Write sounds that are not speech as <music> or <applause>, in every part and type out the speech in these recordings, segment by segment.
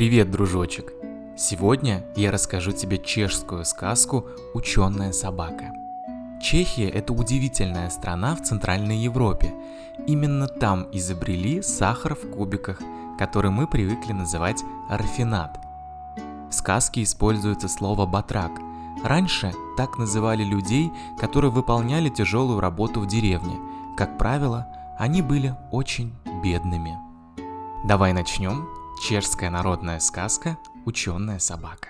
Привет, дружочек! Сегодня я расскажу тебе чешскую сказку «Ученая собака». Чехия – это удивительная страна в Центральной Европе. Именно там изобрели сахар в кубиках, который мы привыкли называть рафинат. В сказке используется слово «батрак». Раньше так называли людей, которые выполняли тяжелую работу в деревне. Как правило, они были очень бедными. Давай начнем. Чешская народная сказка «Ученая собака».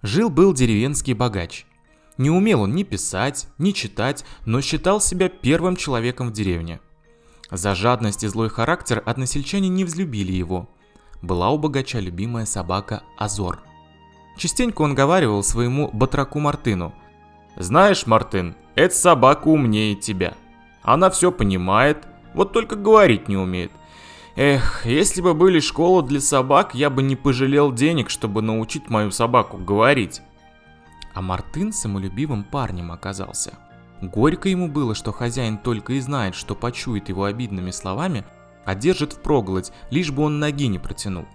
Жил-был деревенский богач. Не умел он ни писать, ни читать, но считал себя первым человеком в деревне. За жадность и злой характер односельчане не взлюбили его. Была у богача любимая собака Азор. Частенько он говаривал своему батраку Мартыну. «Знаешь, Мартын, эта собака умнее тебя. Она все понимает, вот только говорить не умеет. Эх, если бы были школы для собак, я бы не пожалел денег, чтобы научить мою собаку говорить. А Мартын самолюбивым парнем оказался. Горько ему было, что хозяин только и знает, что почует его обидными словами, а держит впроголодь, лишь бы он ноги не протянул.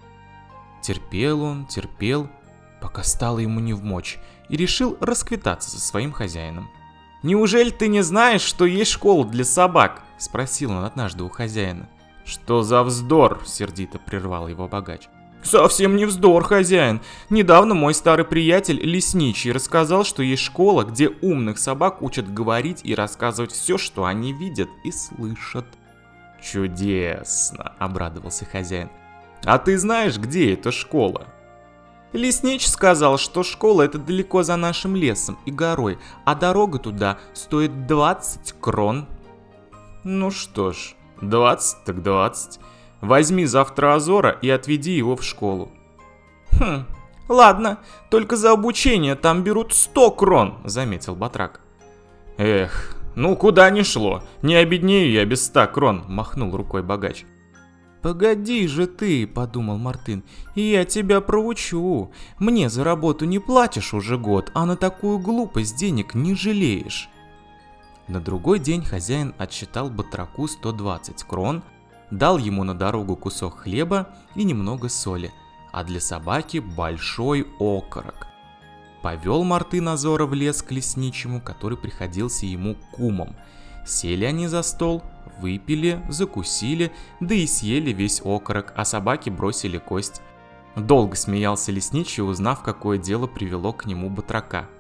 Терпел он, терпел, пока стало ему не в мочь, и решил расквитаться со своим хозяином. «Неужели ты не знаешь, что есть школа для собак?» – спросил он однажды у хозяина. «Что за вздор?» – сердито прервал его богач. «Совсем не вздор, хозяин. Недавно мой старый приятель Лесничий рассказал, что есть школа, где умных собак учат говорить и рассказывать все, что они видят и слышат». «Чудесно!» – обрадовался хозяин. «А ты знаешь, где эта школа?» Леснич сказал, что школа это далеко за нашим лесом и горой, а дорога туда стоит 20 крон. Ну что ж, Двадцать так двадцать. Возьми завтра Азора и отведи его в школу. Хм, ладно, только за обучение там берут сто крон, заметил Батрак. Эх, ну куда ни шло, не обеднею я без ста крон, махнул рукой богач. «Погоди же ты», — подумал Мартын, — «я тебя проучу. Мне за работу не платишь уже год, а на такую глупость денег не жалеешь». На другой день хозяин отсчитал батраку 120 крон, дал ему на дорогу кусок хлеба и немного соли, а для собаки большой окорок. Повел Марты Назора в лес к лесничему, который приходился ему кумом. Сели они за стол, выпили, закусили, да и съели весь окорок, а собаки бросили кость. Долго смеялся лесничий, узнав, какое дело привело к нему батрака –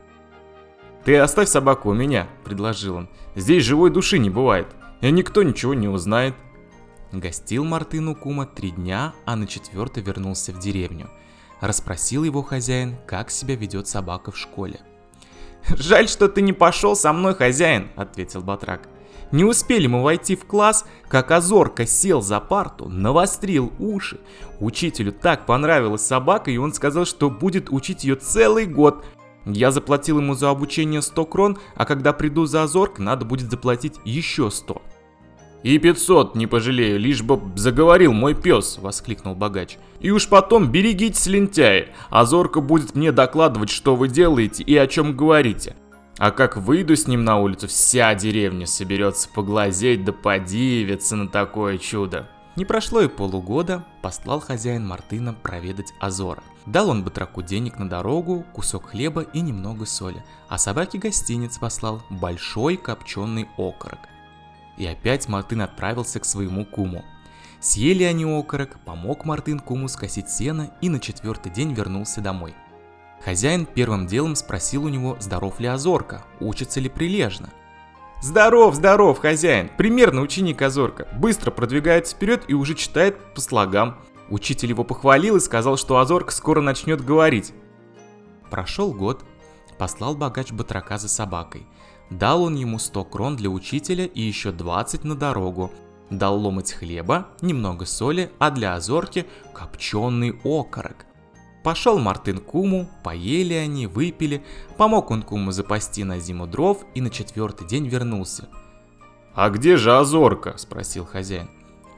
«Ты оставь собаку у меня», — предложил он. «Здесь живой души не бывает, и никто ничего не узнает». Гостил Мартыну Кума три дня, а на четвертый вернулся в деревню. Расспросил его хозяин, как себя ведет собака в школе. «Жаль, что ты не пошел со мной, хозяин», — ответил Батрак. Не успели мы войти в класс, как Азорка сел за парту, навострил уши. Учителю так понравилась собака, и он сказал, что будет учить ее целый год, я заплатил ему за обучение 100 крон, а когда приду за Азорк, надо будет заплатить еще 100. «И 500 не пожалею, лишь бы заговорил мой пес!» – воскликнул богач. «И уж потом берегитесь, лентяи! Азорка будет мне докладывать, что вы делаете и о чем говорите. А как выйду с ним на улицу, вся деревня соберется поглазеть да подивиться на такое чудо!» Не прошло и полугода, послал хозяин Мартына проведать Азора. Дал он батраку денег на дорогу, кусок хлеба и немного соли, а собаке гостиниц послал большой копченый окорок. И опять Мартын отправился к своему куму. Съели они окорок, помог Мартын куму скосить сено и на четвертый день вернулся домой. Хозяин первым делом спросил у него, здоров ли Азорка, учится ли прилежно. Здоров, здоров, хозяин. Примерно ученик Азорка. Быстро продвигается вперед и уже читает по слогам. Учитель его похвалил и сказал, что Азорка скоро начнет говорить. Прошел год. Послал богач батрака за собакой. Дал он ему 100 крон для учителя и еще 20 на дорогу. Дал ломать хлеба, немного соли, а для Азорки копченый окорок. Пошел Мартын к куму, поели они, выпили, помог он куму запасти на зиму дров и на четвертый день вернулся. «А где же Азорка?» – спросил хозяин.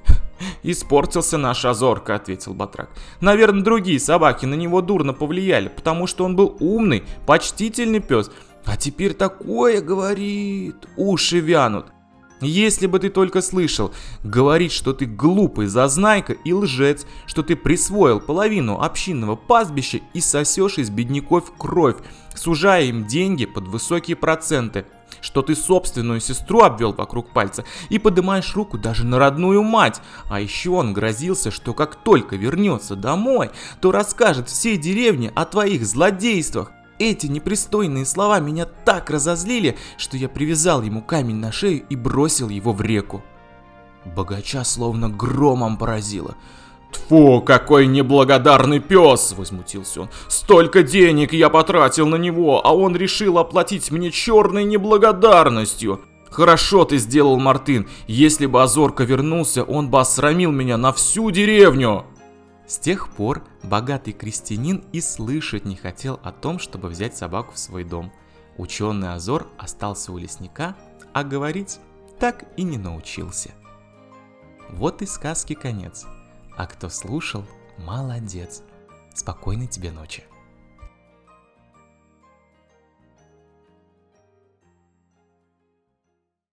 <laughs> «Испортился наш Азорка», — ответил Батрак. «Наверное, другие собаки на него дурно повлияли, потому что он был умный, почтительный пес. А теперь такое говорит, уши вянут. Если бы ты только слышал, говорит, что ты глупый зазнайка и лжец, что ты присвоил половину общинного пастбища и сосешь из бедняков кровь, сужая им деньги под высокие проценты, что ты собственную сестру обвел вокруг пальца и поднимаешь руку даже на родную мать. А еще он грозился, что как только вернется домой, то расскажет всей деревне о твоих злодействах. Эти непристойные слова меня так разозлили, что я привязал ему камень на шею и бросил его в реку. Богача словно громом поразило. «Тьфу, какой неблагодарный пес!» – возмутился он. «Столько денег я потратил на него, а он решил оплатить мне черной неблагодарностью!» «Хорошо ты сделал, Мартын. Если бы Азорка вернулся, он бы осрамил меня на всю деревню!» С тех пор богатый крестьянин и слышать не хотел о том, чтобы взять собаку в свой дом. Ученый Азор остался у лесника, а говорить так и не научился. Вот и сказки конец. А кто слушал, молодец. Спокойной тебе ночи.